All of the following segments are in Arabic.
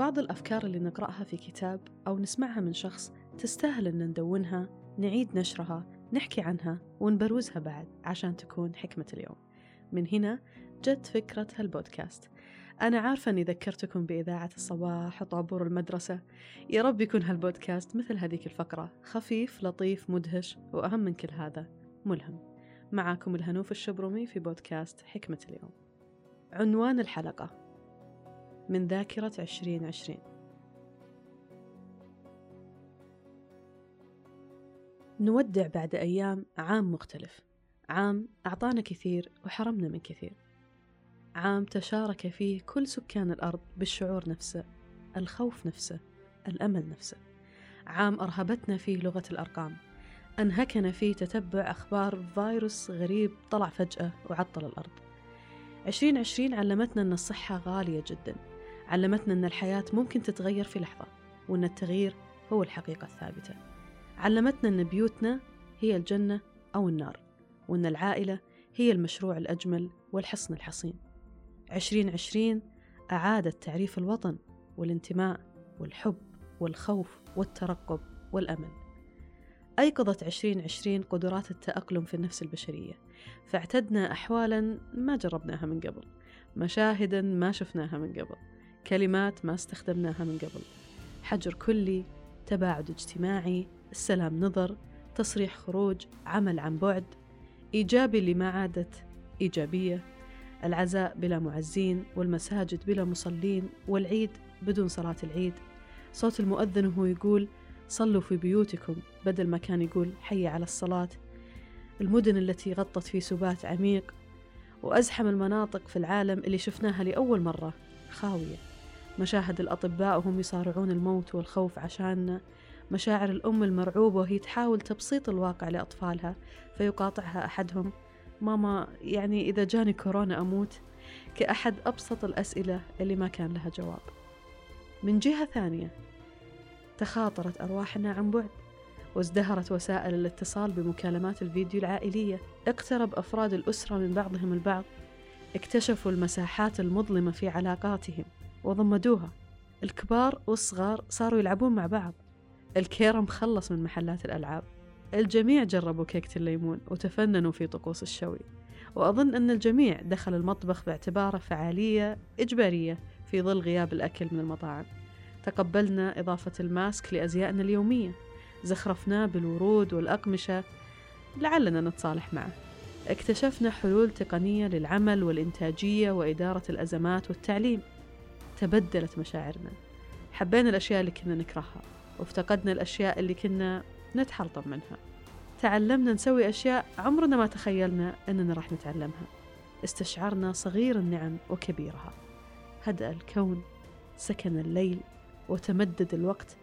بعض الأفكار اللي نقرأها في كتاب أو نسمعها من شخص تستاهل أن ندونها نعيد نشرها نحكي عنها ونبروزها بعد عشان تكون حكمة اليوم. من هنا جت فكرة هالبودكاست. أنا عارفة أني ذكرتكم بإذاعة الصباح وطابور المدرسة. يا رب يكون هالبودكاست مثل هذيك الفقرة خفيف لطيف مدهش وأهم من كل هذا ملهم. معاكم الهنوف الشبرمي في بودكاست حكمة اليوم. عنوان الحلقة من ذاكرة عشرين عشرين. نودع بعد أيام عام مختلف. عام أعطانا كثير وحرمنا من كثير. عام تشارك فيه كل سكان الأرض بالشعور نفسه الخوف نفسه الأمل نفسه. عام أرهبتنا فيه لغة الأرقام. أنهكنا فيه تتبع أخبار فيروس غريب طلع فجأة وعطل الأرض. عشرين عشرين علمتنا أن الصحة غالية جدا. علمتنا أن الحياة ممكن تتغير في لحظة وأن التغيير هو الحقيقة الثابتة. علمتنا أن بيوتنا هي الجنة أو النار وأن العائلة هي المشروع الأجمل والحصن الحصين. عشرين عشرين أعادت تعريف الوطن والانتماء والحب والخوف والترقب والأمل. أيقظت عشرين عشرين قدرات التأقلم في النفس البشرية. فاعتدنا أحوالا ما جربناها من قبل مشاهدا ما شفناها من قبل. كلمات ما استخدمناها من قبل. حجر كلي تباعد اجتماعي السلام نظر تصريح خروج عمل عن بعد. إيجابي اللي ما عادت إيجابية. العزاء بلا معزين والمساجد بلا مصلين والعيد بدون صلاة العيد. صوت المؤذن وهو يقول صلوا في بيوتكم بدل ما كان يقول حي على الصلاة المدن التي غطت في سبات عميق. وأزحم المناطق في العالم اللي شفناها لأول مرة خاوية. مشاهد الأطباء وهم يصارعون الموت والخوف عشاننا مشاعر الأم المرعوبة وهي تحاول تبسيط الواقع لأطفالها فيقاطعها أحدهم. ماما يعني إذا جاني كورونا أموت كأحد أبسط الأسئلة اللي ما كان لها جواب. من جهة ثانية تخاطرت أرواحنا عن بعد وازدهرت وسائل الاتصال بمكالمات الفيديو العائلية. اقترب أفراد الأسرة من بعضهم البعض اكتشفوا المساحات المظلمة في علاقاتهم. وضمدوها. الكبار والصغار صاروا يلعبون مع بعض. الكيرم خلص من محلات الألعاب. الجميع جربوا كيكة الليمون وتفننوا في طقوس الشوي. وأظن أن الجميع دخل المطبخ باعتباره فعالية إجبارية في ظل غياب الأكل من المطاعم. تقبلنا إضافة الماسك لأزيائنا اليومية. زخرفناه بالورود والأقمشة لعلنا نتصالح معه. اكتشفنا حلول تقنية للعمل والإنتاجية وإدارة الأزمات والتعليم. تبدلت مشاعرنا. حبينا الأشياء اللي كنا نكرهها وافتقدنا الأشياء اللي كنا نتحلطم منها. تعلمنا نسوي أشياء عمرنا ما تخيلنا أننا راح نتعلمها. استشعرنا صغير النعم وكبيرها. هدأ الكون سكن الليل وتمدد الوقت.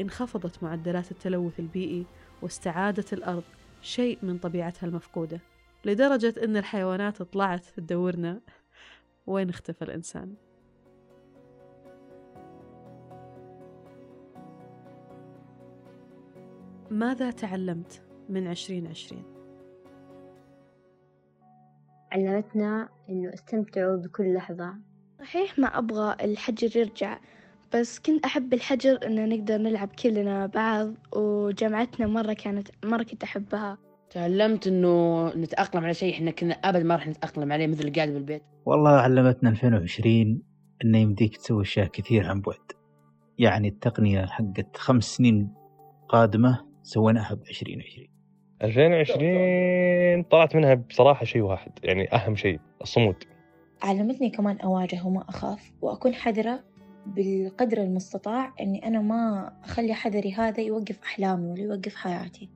انخفضت معدلات التلوث البيئي واستعادت الأرض. شيء من طبيعتها المفقودة. لدرجة أن الحيوانات طلعت تدورنا. وين اختفى الإنسان؟ ماذا تعلمت من عشرين عشرين؟ علمتنا إنه استمتعوا بكل لحظة. صحيح ما أبغى الحجر يرجع بس كنت أحب الحجر إنه نقدر نلعب كلنا بعض وجامعتنا مرة كانت مرة كنت أحبها. تعلمت إنه نتأقلم على شيء إحنا كنا أبد ما راح نتأقلم عليه مثل القعدة بالبيت. والله علمتنا 2020 إنه يمديك تسوي أشياء كثير عن بعد. يعني التقنية حقت خمس سنين قادمة سويناها ب 2020 2020 طلعت منها بصراحة شيء واحد يعني أهم شيء الصمود. علمتني كمان أواجه وما أخاف وأكون حذرة بالقدر المستطاع إني أنا ما أخلي حذري هذا يوقف أحلامي ولا يوقف حياتي.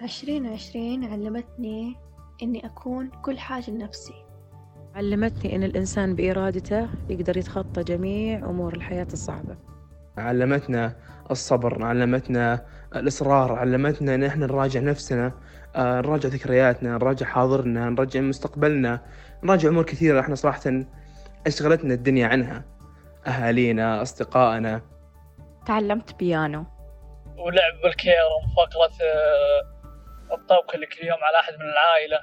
عشرين عشرين علمتني إني أكون كل حاجة لنفسي. علمتني إن الإنسان بإرادته يقدر يتخطى جميع أمور الحياة الصعبة. علمتنا الصبر علمتنا الإصرار علمتنا إن إحنا نراجع نفسنا آه، نراجع ذكرياتنا نراجع حاضرنا نراجع مستقبلنا نراجع أمور كثيرة إحنا صراحة أشغلتنا الدنيا عنها أهالينا أصدقائنا. تعلمت بيانو. ولعب بالكيرم فقرة آه، الطبخ اللي كل يوم على أحد من العائلة.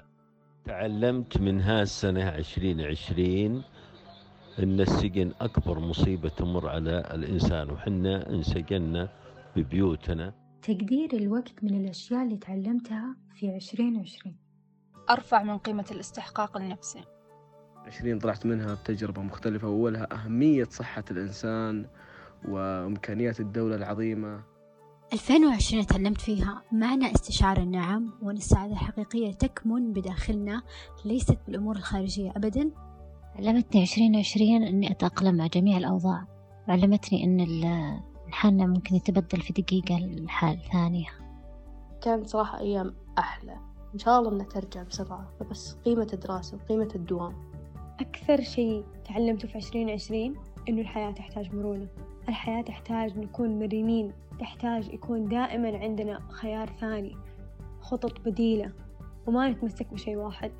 تعلمت من هالسنة عشرين عشرين إن السجن أكبر مصيبة تمر على الإنسان وحنا انسجنا ببيوتنا. تقدير الوقت من الأشياء اللي تعلمتها في عشرين عشرين. أرفع من قيمة الاستحقاق النفسي عشرين طلعت منها بتجربة مختلفة وأولها أهمية صحة الإنسان وإمكانيات الدولة العظيمة. 2020 تعلمت فيها معنى استشعار النعم وأن السعادة الحقيقية تكمن بداخلنا ليست بالأمور الخارجية أبدا. علمتني عشرين عشرين أني أتأقلم مع جميع الأوضاع. وعلمتني أن الحالنا ممكن يتبدل في دقيقة لحال ثانية. كانت صراحة أيام أحلى. إن شاء الله إنها ترجع بسرعة. فبس قيمة الدراسة وقيمة الدوام. أكثر شيء تعلمته في عشرين عشرين إنه الحياة تحتاج مرونة. الحياة تحتاج نكون مرنين. تحتاج يكون دائما عندنا خيار ثاني خطط بديلة وما نتمسك بشيء واحد.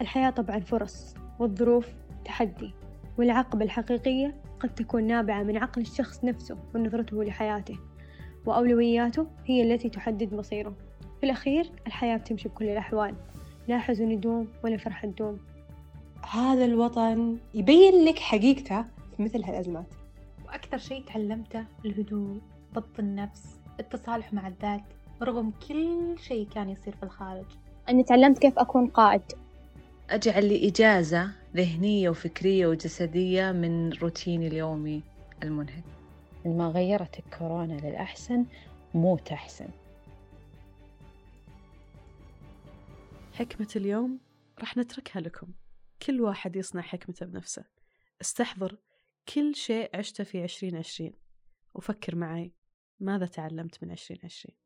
الحياة طبعا فرص. والظروف تحدي والعقبة الحقيقية قد تكون نابعة من عقل الشخص نفسه ونظرته لحياته وأولوياته هي التي تحدد مصيره. في الأخير الحياة بتمشي بكل الأحوال لا حزن يدوم ولا فرحة تدوم. هذا الوطن يبين لك حقيقته في مثل هالأزمات. وأكثر شيء تعلمته الهدوء ضبط النفس التصالح مع الذات رغم كل شيء كان يصير في الخارج. أني تعلمت كيف أكون قائد. أجعل لي إجازة ذهنية وفكرية وجسدية من روتيني اليومي المنهك. ما غيرت الكورونا للأحسن مو تحسن حكمة اليوم راح نتركها لكم. كل واحد يصنع حكمته بنفسه. استحضر كل شيء عشته في عشرين عشرين. وفكر معي ماذا تعلمت من عشرين عشرين؟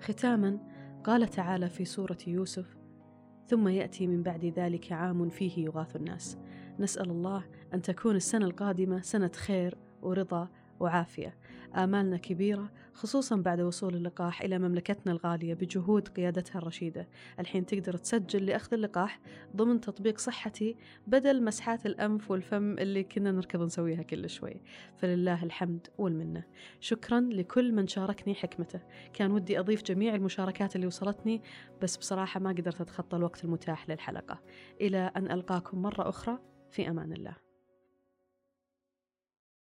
ختاما قال تعالى في سورة يوسف ثم يأتي من بعد ذلك عام فيه يغاث الناس. نسأل الله أن تكون السنة القادمة سنة خير ورضا وعافية. آمالنا كبيرة خصوصا بعد وصول اللقاح إلى مملكتنا الغالية بجهود قيادتها الرشيدة. الحين تقدر تسجل لأخذ اللقاح ضمن تطبيق صحتي بدل مسحات الأنف والفم اللي كنا نركض نسويها كل شوي. فلله الحمد والمنة. شكرا لكل من شاركني حكمته. كان ودي أضيف جميع المشاركات اللي وصلتني بس بصراحة ما قدرت أتخطى الوقت المتاح للحلقة. إلى أن ألقاكم مرة أخرى في أمان الله.